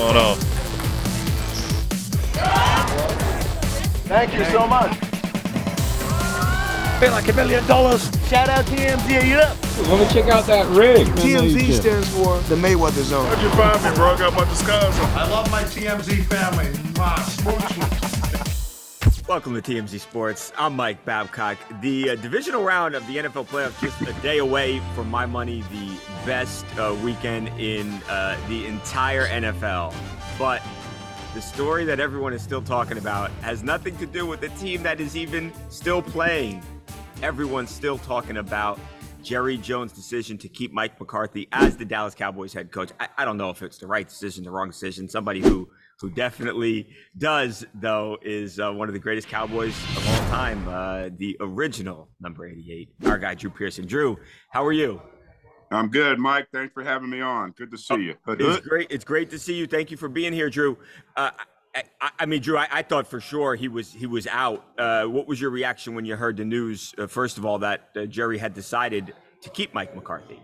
going on? Thank you so much. Pay like a million dollars. Shout out TMZ, are you up? Let me check out that rig. TMZ stands for the Mayweather Zone. How'd you find me, bro? I got my disguise on. I love my TMZ family. My smooches. Welcome to TMZ Sports. I'm Mike Babcock. The uh, divisional round of the NFL playoffs just a day away, for my money, the best uh, weekend in uh, the entire NFL. But the story that everyone is still talking about has nothing to do with the team that is even still playing. Everyone's still talking about Jerry Jones' decision to keep Mike McCarthy as the Dallas Cowboys head coach. I, I don't know if it's the right decision, the wrong decision. Somebody who who definitely does, though, is uh, one of the greatest Cowboys of all time, uh, the original number 88, our guy, Drew Pearson. Drew, how are you? I'm good, Mike. Thanks for having me on. Good to see you. It's great. It's great to see you. Thank you for being here, Drew. Uh, I, I, I, mean, Drew, I, I, thought for sure he was he was out. Uh, what was your reaction when you heard the news? Uh, first of all, that uh, Jerry had decided to keep Mike McCarthy.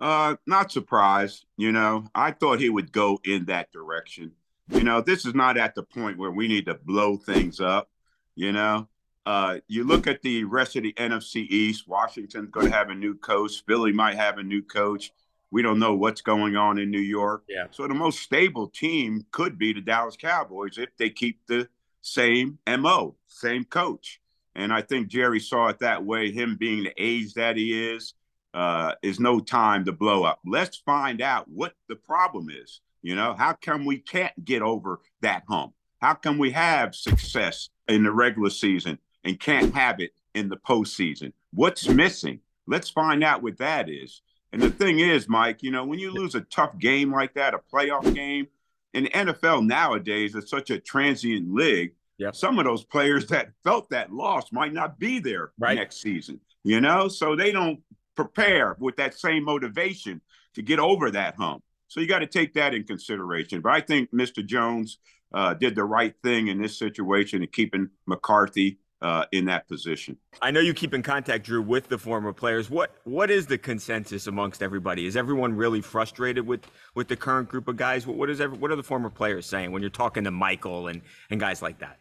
Uh, not surprised. You know, I thought he would go in that direction. You know, this is not at the point where we need to blow things up. You know, uh, you look at the rest of the NFC East. Washington's going to have a new coach. Philly might have a new coach. We don't know what's going on in New York. Yeah. So the most stable team could be the Dallas Cowboys if they keep the same MO, same coach. And I think Jerry saw it that way. Him being the age that he is, uh, is no time to blow up. Let's find out what the problem is. You know, how come we can't get over that hump? How come we have success in the regular season and can't have it in the postseason? What's missing? Let's find out what that is. And the thing is, Mike, you know, when you lose a tough game like that, a playoff game, in the NFL nowadays, it's such a transient league. Yep. Some of those players that felt that loss might not be there right. next season, you know, so they don't prepare with that same motivation to get over that hump. So you got to take that in consideration. But I think Mr. Jones uh, did the right thing in this situation and keeping McCarthy uh, in that position. I know you keep in contact, Drew, with the former players. What what is the consensus amongst everybody? Is everyone really frustrated with with the current group of guys? What, what is every, what are the former players saying when you're talking to Michael and and guys like that?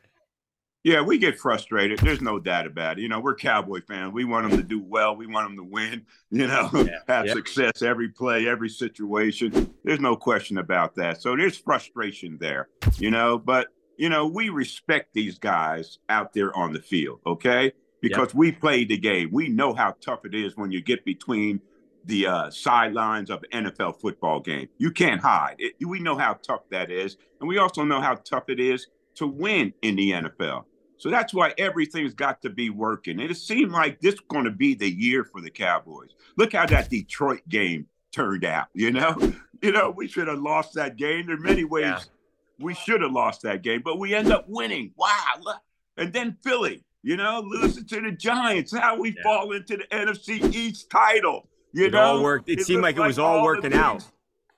Yeah, we get frustrated. There's no doubt about it. You know, we're Cowboy fans. We want them to do well. We want them to win. You know, yeah. have yep. success every play, every situation. There's no question about that. So there's frustration there. You know, but you know, we respect these guys out there on the field. Okay, because yep. we played the game. We know how tough it is when you get between the uh, sidelines of an NFL football game. You can't hide. It, we know how tough that is, and we also know how tough it is to win in the NFL. So that's why everything's got to be working. And it seemed like this is going to be the year for the Cowboys. Look how that Detroit game turned out. You know, you know, we should have lost that game. There are many ways yeah. we should have lost that game, but we end up winning. Wow! And then Philly, you know, losing to the Giants. How we yeah. fall into the NFC East title. You it know, all worked. It, it seemed like it was all, all working out.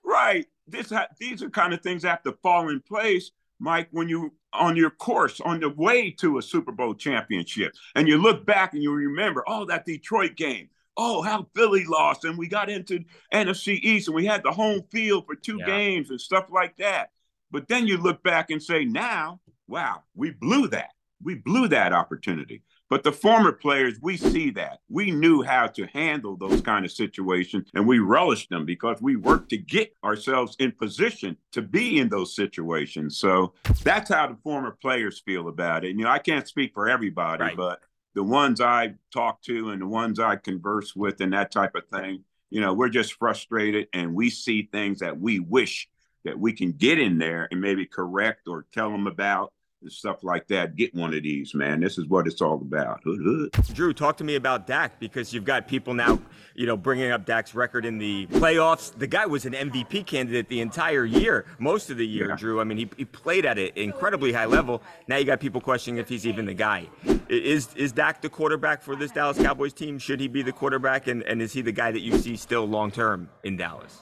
Right. This ha- these are kind of things that have to fall in place, Mike. When you on your course on the way to a Super Bowl championship. And you look back and you remember, oh, that Detroit game. Oh, how Philly lost. And we got into NFC East and we had the home field for two yeah. games and stuff like that. But then you look back and say, now, wow, we blew that. We blew that opportunity. But the former players, we see that. We knew how to handle those kind of situations and we relished them because we worked to get ourselves in position to be in those situations. So that's how the former players feel about it. And, you know, I can't speak for everybody, right. but the ones I talk to and the ones I converse with and that type of thing, you know, we're just frustrated and we see things that we wish that we can get in there and maybe correct or tell them about stuff like that. Get one of these, man. This is what it's all about. Hood, hood. Drew, talk to me about Dak because you've got people now, you know, bringing up Dak's record in the playoffs. The guy was an MVP candidate the entire year, most of the year, Yeah. Drew. I mean, he, he played at an incredibly high level. Now you got people questioning if he's even the guy. Is is Dak the quarterback for this Dallas Cowboys team? Should he be the quarterback? And, and is he the guy that you see still long term in Dallas?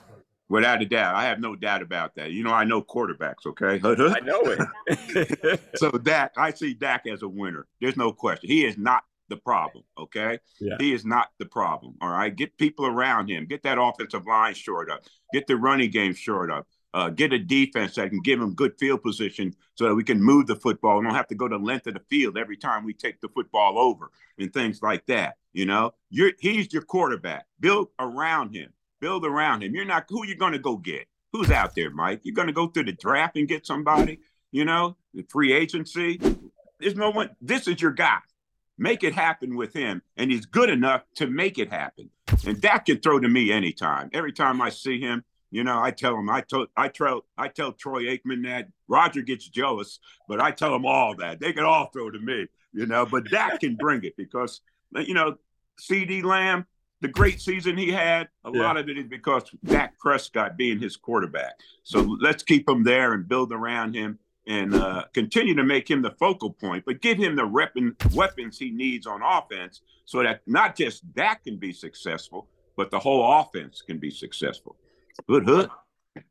Without a doubt. I have no doubt about that. You know, I know quarterbacks, okay? Hood, hood. I know it. so Dak, I see Dak as a winner. There's no question. He is not the problem, okay? Yeah. He is not the problem. All right. Get people around him. Get that offensive line short up. Get the running game short up. Uh, get a defense that can give him good field position so that we can move the football. We don't have to go the length of the field every time we take the football over and things like that. You know, you're he's your quarterback. Build around him. Build around him. You're not who you're going to go get. Who's out there, Mike? You're going to go through the draft and get somebody. You know, the free agency. There's no one. This is your guy. Make it happen with him, and he's good enough to make it happen. And Dak can throw to me anytime. Every time I see him, you know, I tell him, I tell, I tell, I tell Troy Aikman that Roger gets jealous, but I tell them all that they can all throw to me, you know. But Dak can bring it because, you know, CeeDee Lamb, the great season he had, a yeah. lot of it is because Dak Prescott being his quarterback. So let's keep him there and build around him and uh, continue to make him the focal point, but give him the weapon, weapons he needs on offense so that not just Dak can be successful, but the whole offense can be successful. Good hood.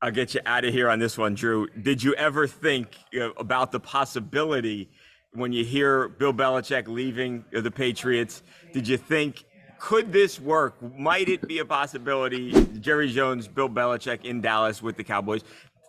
I'll get you out of here on this one, Drew. Did you ever think about the possibility when you hear Bill Belichick leaving the Patriots? Did you think, could this work? Might it be a possibility? Jerry Jones, Bill Belichick in Dallas with the Cowboys.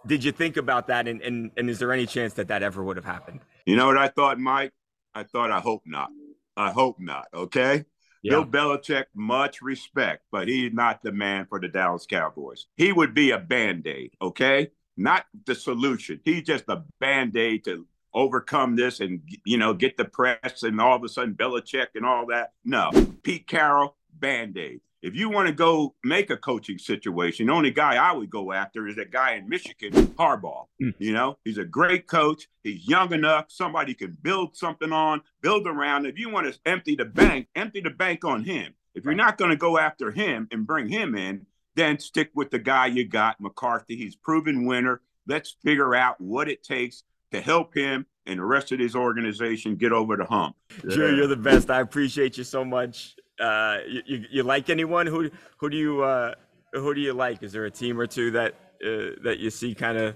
Did you think about that? And, and, and is there any chance that that ever would have happened? You know what I thought, Mike? I thought, I hope not. I hope not. Okay. Yeah. Bill Belichick, much respect, but he's not the man for the Dallas Cowboys. He would be a band aid, okay? Not the solution. He's just a band aid to overcome this and, you know, get the press and all of a sudden Belichick and all that. No, Pete Carroll, band aid. If you want to go make a coaching situation, the only guy I would go after is that guy in Michigan, Harbaugh. Mm. You know, he's a great coach. He's young enough. Somebody can build something on, build around. If you want to empty the bank, empty the bank on him. If you're not going to go after him and bring him in, then stick with the guy you got, McCarthy. He's proven winner. Let's figure out what it takes to help him and the rest of his organization get over the hump. Drew, you're the best. I appreciate you so much. Uh, you, you, like anyone? Who who do you uh, who do you like? Is there a team or two that uh, that you see kind of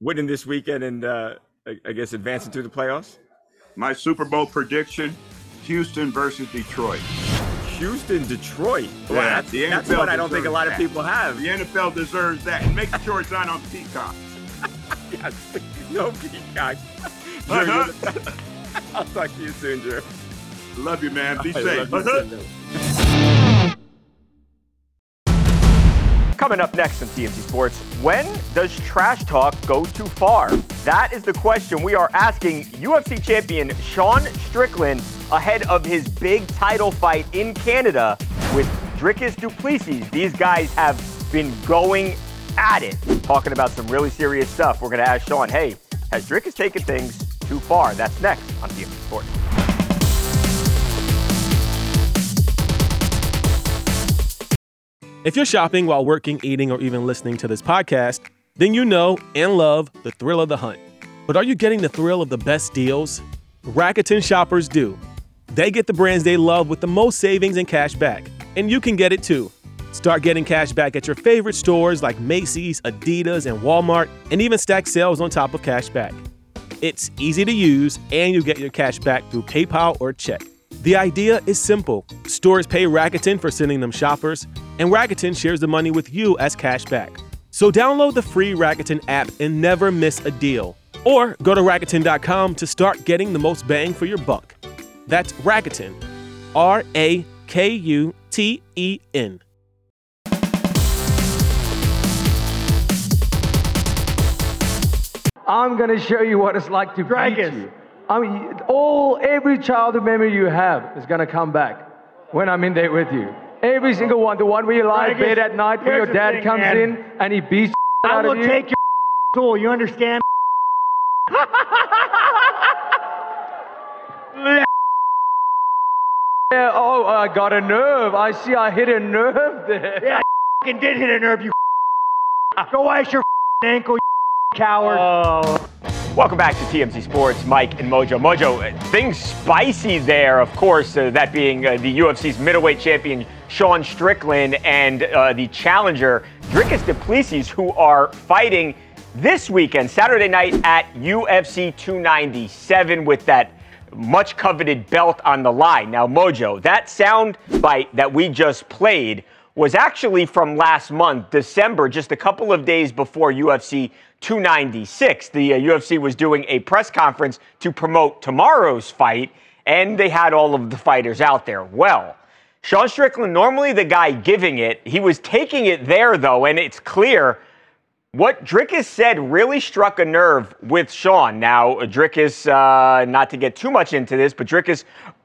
winning this weekend and uh, I, I guess advancing to the playoffs? My Super Bowl prediction: Houston versus Detroit. Houston, Detroit. Yeah, well, that's, that's what I don't think a lot that. of people have. The NFL deserves that. And make sure it's not on Peacock. yes, no Peacock. I'll talk to you soon, Drew. Love you, man. Be I safe. Coming up next on TMZ Sports, when does trash talk go too far? That is the question we are asking UFC champion Sean Strickland ahead of his big title fight in Canada with Dricus Du Plessis. These guys have been going at it, talking about some really serious stuff. We're going to ask Sean, hey, has Dricus taken things too far? That's next on TMZ Sports. If you're shopping while working, eating, or even listening to this podcast, then you know and love the thrill of the hunt. But are you getting the thrill of the best deals? Rakuten shoppers do. They get the brands they love with the most savings and cash back. And you can get it too. Start getting cash back at your favorite stores like Macy's, Adidas, and Walmart, and even stack sales on top of cash back. It's easy to use, and you get your cash back through PayPal or check. The idea is simple stores pay Rakuten for sending them shoppers, and Rakuten shares the money with you as cash back. So download the free Rakuten app and never miss a deal. Or go to Rakuten.com to start getting the most bang for your buck. That's Rakuten. R A K U T E N. I'm going to show you what it's like to Dragons. beat you. I mean, all every childhood memory you have is going to come back when I'm in there with you. Every single one. The one where you lie in bed at night where your dad thing, comes man. in and he beats I out will of you. take your soul. You understand? Yeah, oh, I got a nerve. I see I hit a nerve there. Yeah, I did hit a nerve, you Go ice your ankle, coward. Oh. Welcome back to TMZ Sports, Mike and Mojo. Mojo, uh, things spicy there, of course, uh, that being uh, the UFC's middleweight champion, Sean Strickland, and uh, the challenger, Dricus Du Plessis, who are fighting this weekend, Saturday night at UFC 297 with that much coveted belt on the line. Now, Mojo, that sound bite that we just played was actually from last month, December, just a couple of days before UFC 296. The uh, UFC was doing a press conference to promote tomorrow's fight, and they had all of the fighters out there. Well, Sean Strickland, normally the guy giving it, he was taking it there though, and it's clear what Dricus said really struck a nerve with Sean. Now, Dricus, uh, not to get too much into this, but Dricus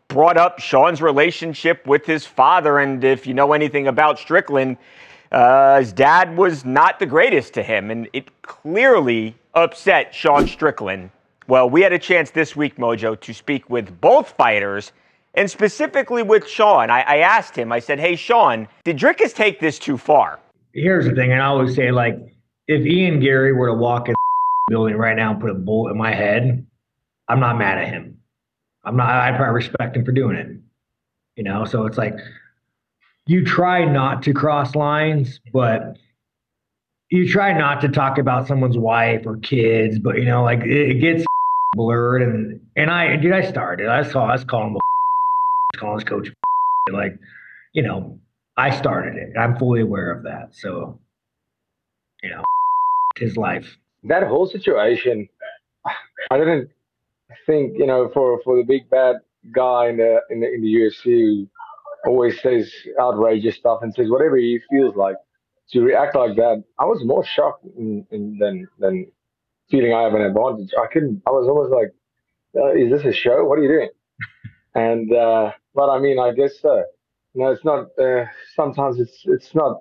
brought up Sean's relationship with his father. And if you know anything about Strickland, uh, his dad was not the greatest to him. And it clearly upset Sean Strickland. Well, we had a chance this week, Mojo, to speak with both fighters and specifically with Sean. I, I asked him, I said, Hey, Sean, did Dricus take this too far? Here's the thing, and I always say, like, if Ian Garry were to walk in the building right now and put a bullet in my head, I'm not mad at him. I'm not. I probably respect him for doing it. You know, so it's like you try not to cross lines, but you try not to talk about someone's wife or kids. But you know, like it, it gets blurred, and and I dude, I started. I saw us calling the calling his coach like, you know, I started it. I'm fully aware of that. So, you know, his life. That whole situation, I didn't think you know for for the big bad guy in the in the in the UFC always says outrageous stuff and says whatever he feels like to react like that. I was more shocked in, in, than than feeling I have an advantage. I couldn't. I was almost like, uh, "Is this a show? What are you doing?" and uh, but I mean, I guess uh, you know, it's not. Uh, sometimes it's it's not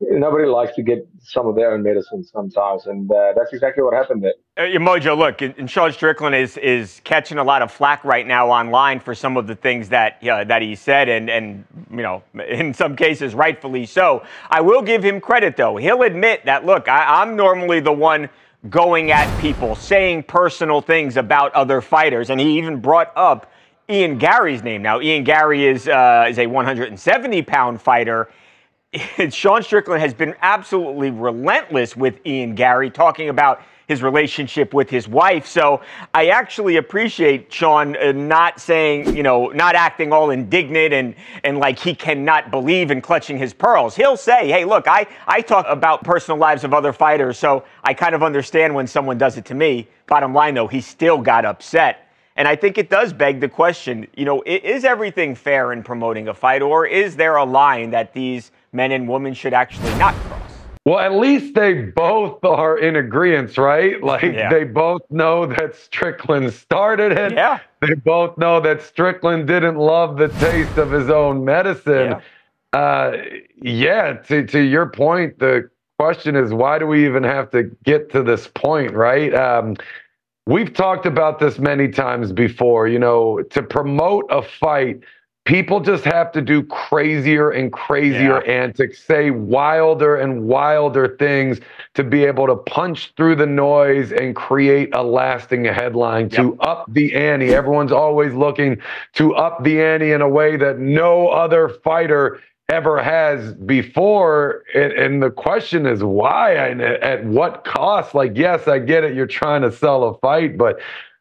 nobody likes to get some of their own medicine sometimes, and uh, that's exactly what happened there. Uh, Mojo, look, and Sean Strickland is is catching a lot of flack right now online for some of the things that uh, that he said, and and you know, in some cases, rightfully so. I will give him credit though; he'll admit that. Look, I, I'm normally the one going at people, saying personal things about other fighters, and he even brought up. Ian Garry's name. Now, Ian Garry is uh, is a 170 pound fighter, Sean Strickland has been absolutely relentless with Ian Garry, talking about his relationship with his wife. So I actually appreciate Sean uh, not saying, you know, not acting all indignant and, and like he cannot believe in clutching his pearls. He'll say, hey, look, I, I talk about personal lives of other fighters, so I kind of understand when someone does it to me. Bottom line, though, he still got upset. And I think it does beg the question, you know, is everything fair in promoting a fight, or is there a line that these men and women should actually not cross. Well, at least they both are in agreement, right? Like yeah. they both know that Strickland started it. Yeah. They both know that Strickland didn't love the taste of his own medicine. Yeah. Uh, yeah, to, to your point, the question is why do we even have to get to this point, right? Um, we've talked about this many times before. You know, to promote a fight – people just have to do crazier and crazier yeah. antics, say wilder and wilder things to be able to punch through the noise and create a lasting headline yep. to up the ante. Everyone's always looking to up the ante in a way that no other fighter ever has before. And, and the question is why and at what cost? Like, yes, I get it. You're trying to sell a fight, but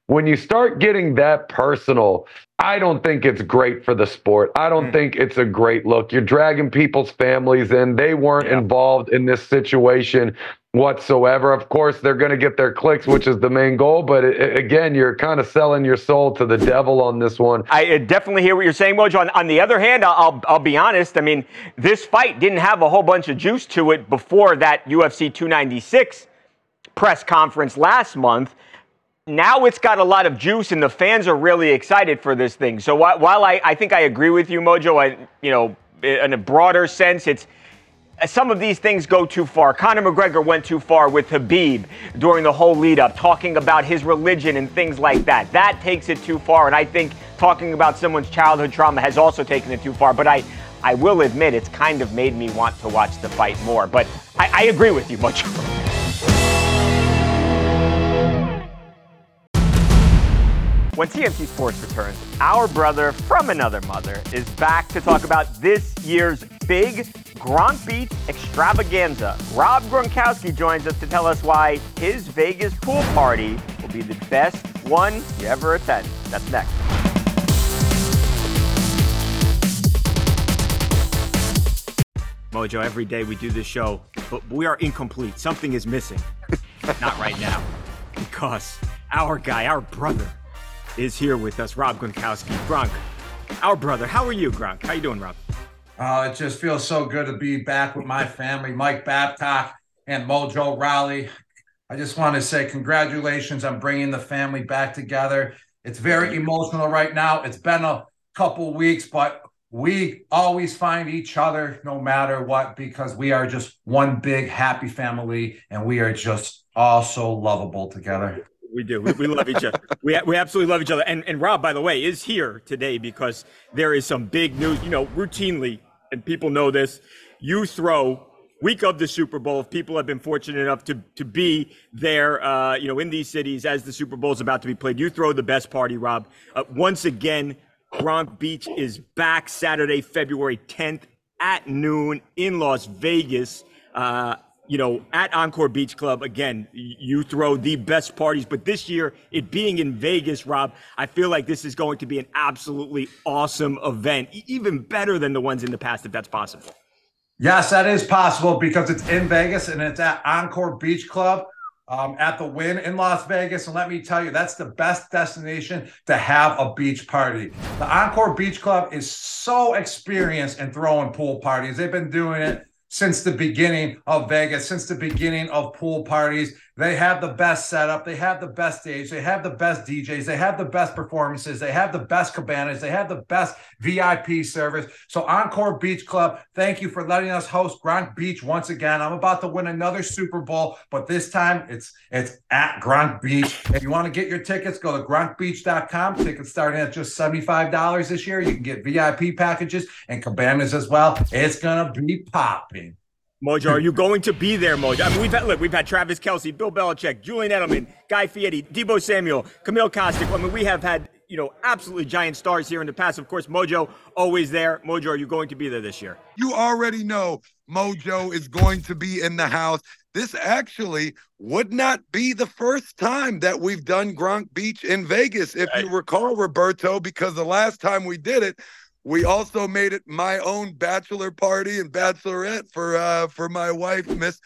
when you start getting that personal, I don't think it's great for the sport. I don't mm. think it's a great look. You're dragging people's families in. They weren't yeah. involved in this situation whatsoever. Of course, they're going to get their clicks, which is the main goal. But it, again, you're kind of selling your soul to the devil on this one. I definitely hear what you're saying, Mojo. On, on the other hand, I'll, I'll be honest. I mean, this fight didn't have a whole bunch of juice to it before that UFC 296 press conference last month now it's got a lot of juice and the fans are really excited for this thing. So while I, I think I agree with you, Mojo, I, you know, in a broader sense, it's some of these things go too far. Conor McGregor went too far with Khabib during the whole lead up, talking about his religion and things like that. That takes it too far. And I think talking about someone's childhood trauma has also taken it too far. But I, I will admit it's kind of made me want to watch the fight more. But I, I agree with you, Mojo. When TMZ Sports returns, our brother from another mother is back to talk about this year's big Gronk Beach extravaganza. Rob Gronkowski joins us to tell us why his Vegas pool party will be the best one you ever attend. That's next. Mojo, every day we do this show, but we are incomplete. Something is missing. Not right now. Because our guy, our brother, is here with us, Rob Gronkowski. Gronk, our brother. How are you, Gronk? How you doing, Rob? Uh, it just feels so good to be back with my family, Mike Babcock and Mojo Rawley. I just want to say congratulations on bringing the family back together. It's very emotional right now. It's been a couple weeks, but we always find each other no matter what because we are just one big happy family and we are just all so lovable together. We do. We, we love each other. We, we absolutely love each other. And, and Rob, by the way, is here today because there is some big news. You know, routinely, and people know this, you throw week of the Super Bowl. If people have been fortunate enough to to be there, uh, you know, in these cities as the Super Bowl is about to be played, you throw the best party, Rob. Uh, once again, Gronk Beach is back Saturday, February 10th at noon in Las Vegas. Uh, you know, at Encore Beach Club, again, you throw the best parties. But this year, it being in Vegas, Rob, I feel like this is going to be an absolutely awesome event, even better than the ones in the past, if that's possible. Yes, that is possible because it's in Vegas and it's at Encore Beach Club um, at the Wynn in Las Vegas. And let me tell you, that's the best destination to have a beach party. The Encore Beach Club is so experienced in throwing pool parties. They've been doing it since the beginning of Vegas, since the beginning of pool parties. They have the best setup. They have the best stage. They have the best DJs. They have the best performances. They have the best cabanas. They have the best VIP service. So Encore Beach Club, thank you for letting us host Gronk Beach once again. I'm about to win another Super Bowl, but this time it's it's at Gronk Beach. If you want to get your tickets, go to gronkbeach.com. Tickets starting at just $75 this year. You can get VIP packages and cabanas as well. It's gonna be popping. Mojo, are you going to be there, Mojo? I mean, we've had look, we've had Travis Kelce, Bill Belichick, Julian Edelman, Guy Fieri, Deebo Samuel, Camille Kostek. I mean, we have had you know absolutely giant stars here in the past. Of course, Mojo always there. Mojo, are you going to be there this year? You already know Mojo is going to be in the house. This actually would not be the first time that we've done Gronk Beach in Vegas, if you recall, Roberto, because the last time we did it, we also made it my own bachelor party and bachelorette for uh for my wife, Miss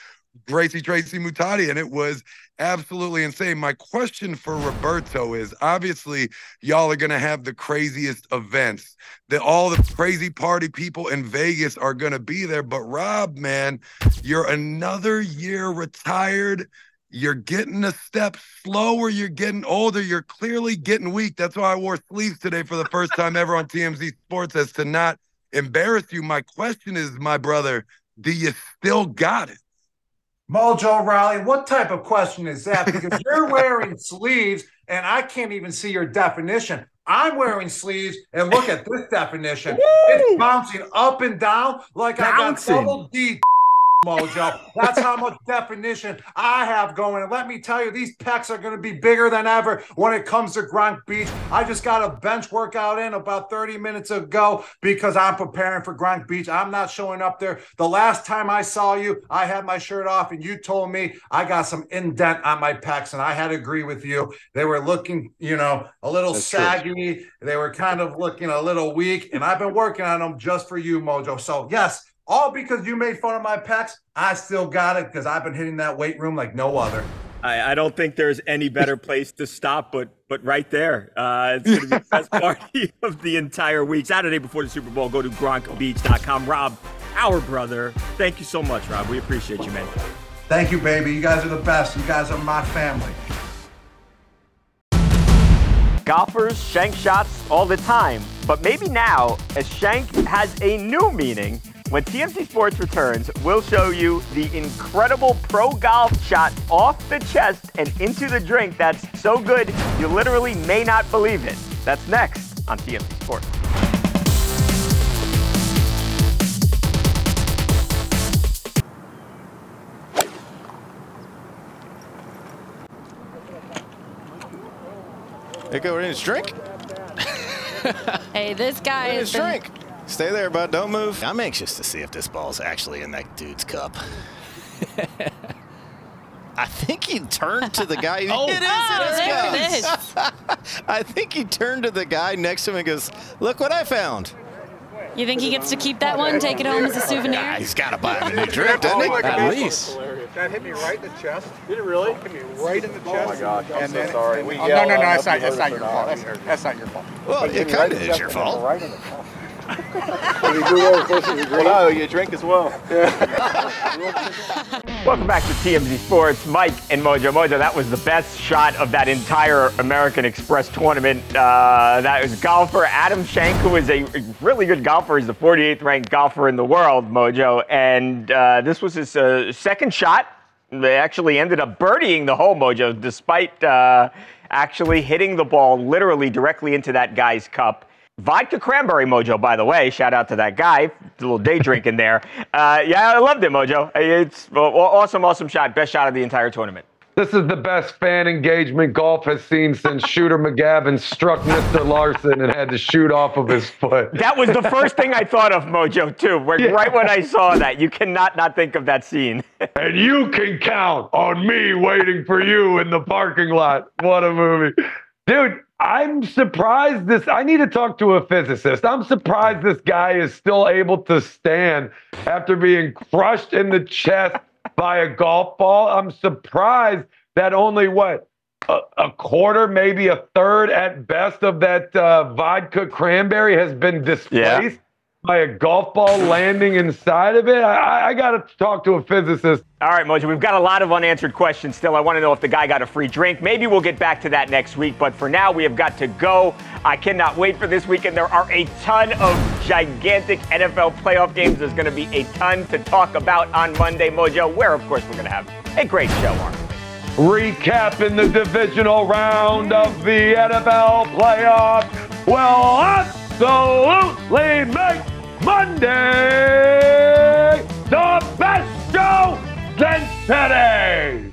Gracie Tracy Muhtadi, and it was absolutely insane. My question for Roberto is obviously y'all are gonna have the craziest events. That all the crazy party people in Vegas are gonna be there. But Rob, man, you're another year retired. You're getting a step slower. You're getting older. You're clearly getting weak. That's why I wore sleeves today for the first time ever on TMZ Sports, as to not embarrass you. My question is, my brother, do you still got it? Mojo Rawley, what type of question is that? Because you're wearing sleeves and I can't even see your definition. I'm wearing sleeves and look at this definition. It's bouncing up and down like Bouncing. I got double D mojo. That's how much definition I have going. And let me tell you, these pecs are going to be bigger than ever when it comes to Gronk Beach. I just got a bench workout in about 30 minutes ago because I'm preparing for Gronk Beach. I'm not showing up there. The last time I saw you, I had my shirt off and you told me I got some indent on my pecs. And I had to agree with you. They were looking, you know, a little That's true. saggy. They were kind of looking a little weak. And I've been working on them just for you, Mojo. So, yes, all because you made fun of my pecs. I still got it because I've been hitting that weight room like no other. I, I don't think there's any better place to stop, but but right there, uh, it's going to be the best party of the entire week. Saturday before the Super Bowl, go to gronkbeach.com. Rob, our brother, thank you so much, Rob. We appreciate you, man. Thank you, baby. You guys are the best. You guys are my family. Golfers shank shots all the time, but maybe now, as shank has a new meaning, when TMZ Sports returns, we'll show you the incredible pro golf shot off the chest and into the drink that's so good you literally may not believe it. That's next on TMZ Sports. Hey, go in his drink. Hey, this guy In is his drink. Stay there, bud. Don't move. I'm anxious to see if this ball's actually in that dude's cup. I think he turned to the guy. Oh. it is. Oh, there it it is. I think he turned to the guy next to him and goes, "Look what I found." You think he gets to keep that one, take it home as a souvenir? He's got to buy him a new drink, doesn't he? Oh At least. That hit me right in the chest. Did it really? Hit me right in the chest. Oh my gosh, I'm so sorry. oh, no, no, no, that's not, that's not your fault. That's, that's not your fault. Well, it kind of is your fault. Right in the chest. Oh, you drink as well. Welcome back to TMZ Sports. Mike and Mojo. Mojo, that was the best shot of that entire American Express tournament. Uh, that was golfer Adam Schenk, who is a really good golfer. He's the 48th ranked golfer in the world, Mojo. And uh, this was his uh, second shot. They actually ended up birdieing the hole, Mojo, despite uh, actually hitting the ball literally directly into that guy's cup. Vodka cranberry mojo, by the way. Shout out to that guy. A little day drinking there. Uh, yeah, I loved it, Mojo. It's awesome, awesome shot. Best shot of the entire tournament. This is the best fan engagement golf has seen since Shooter McGavin struck Mr. Larson and had to shoot off of his foot. That was the first thing I thought of, Mojo, too. Where, Yeah. Right when I saw that. You cannot not think of that scene. And you can count on me waiting for you in the parking lot. What a movie. Dude, I'm surprised this. I need to talk to a physicist. I'm surprised this guy is still able to stand after being crushed in the chest by a golf ball. I'm surprised that only what? A, a quarter, maybe a third at best of that uh, vodka cranberry has been displaced by a golf ball landing inside of it. I, I- got to talk to a physicist. All right, Mojo, we've got a lot of unanswered questions still. I want to know if the guy got a free drink. Maybe we'll get back to that next week, but for now, we have got to go. I cannot wait for this weekend. There are a ton of gigantic NFL playoff games. There's going to be a ton to talk about on Monday, Mojo, where, of course, we're going to have a great show, we? Recapping the divisional round of the NFL playoffs will absolutely make Monday the best show since today.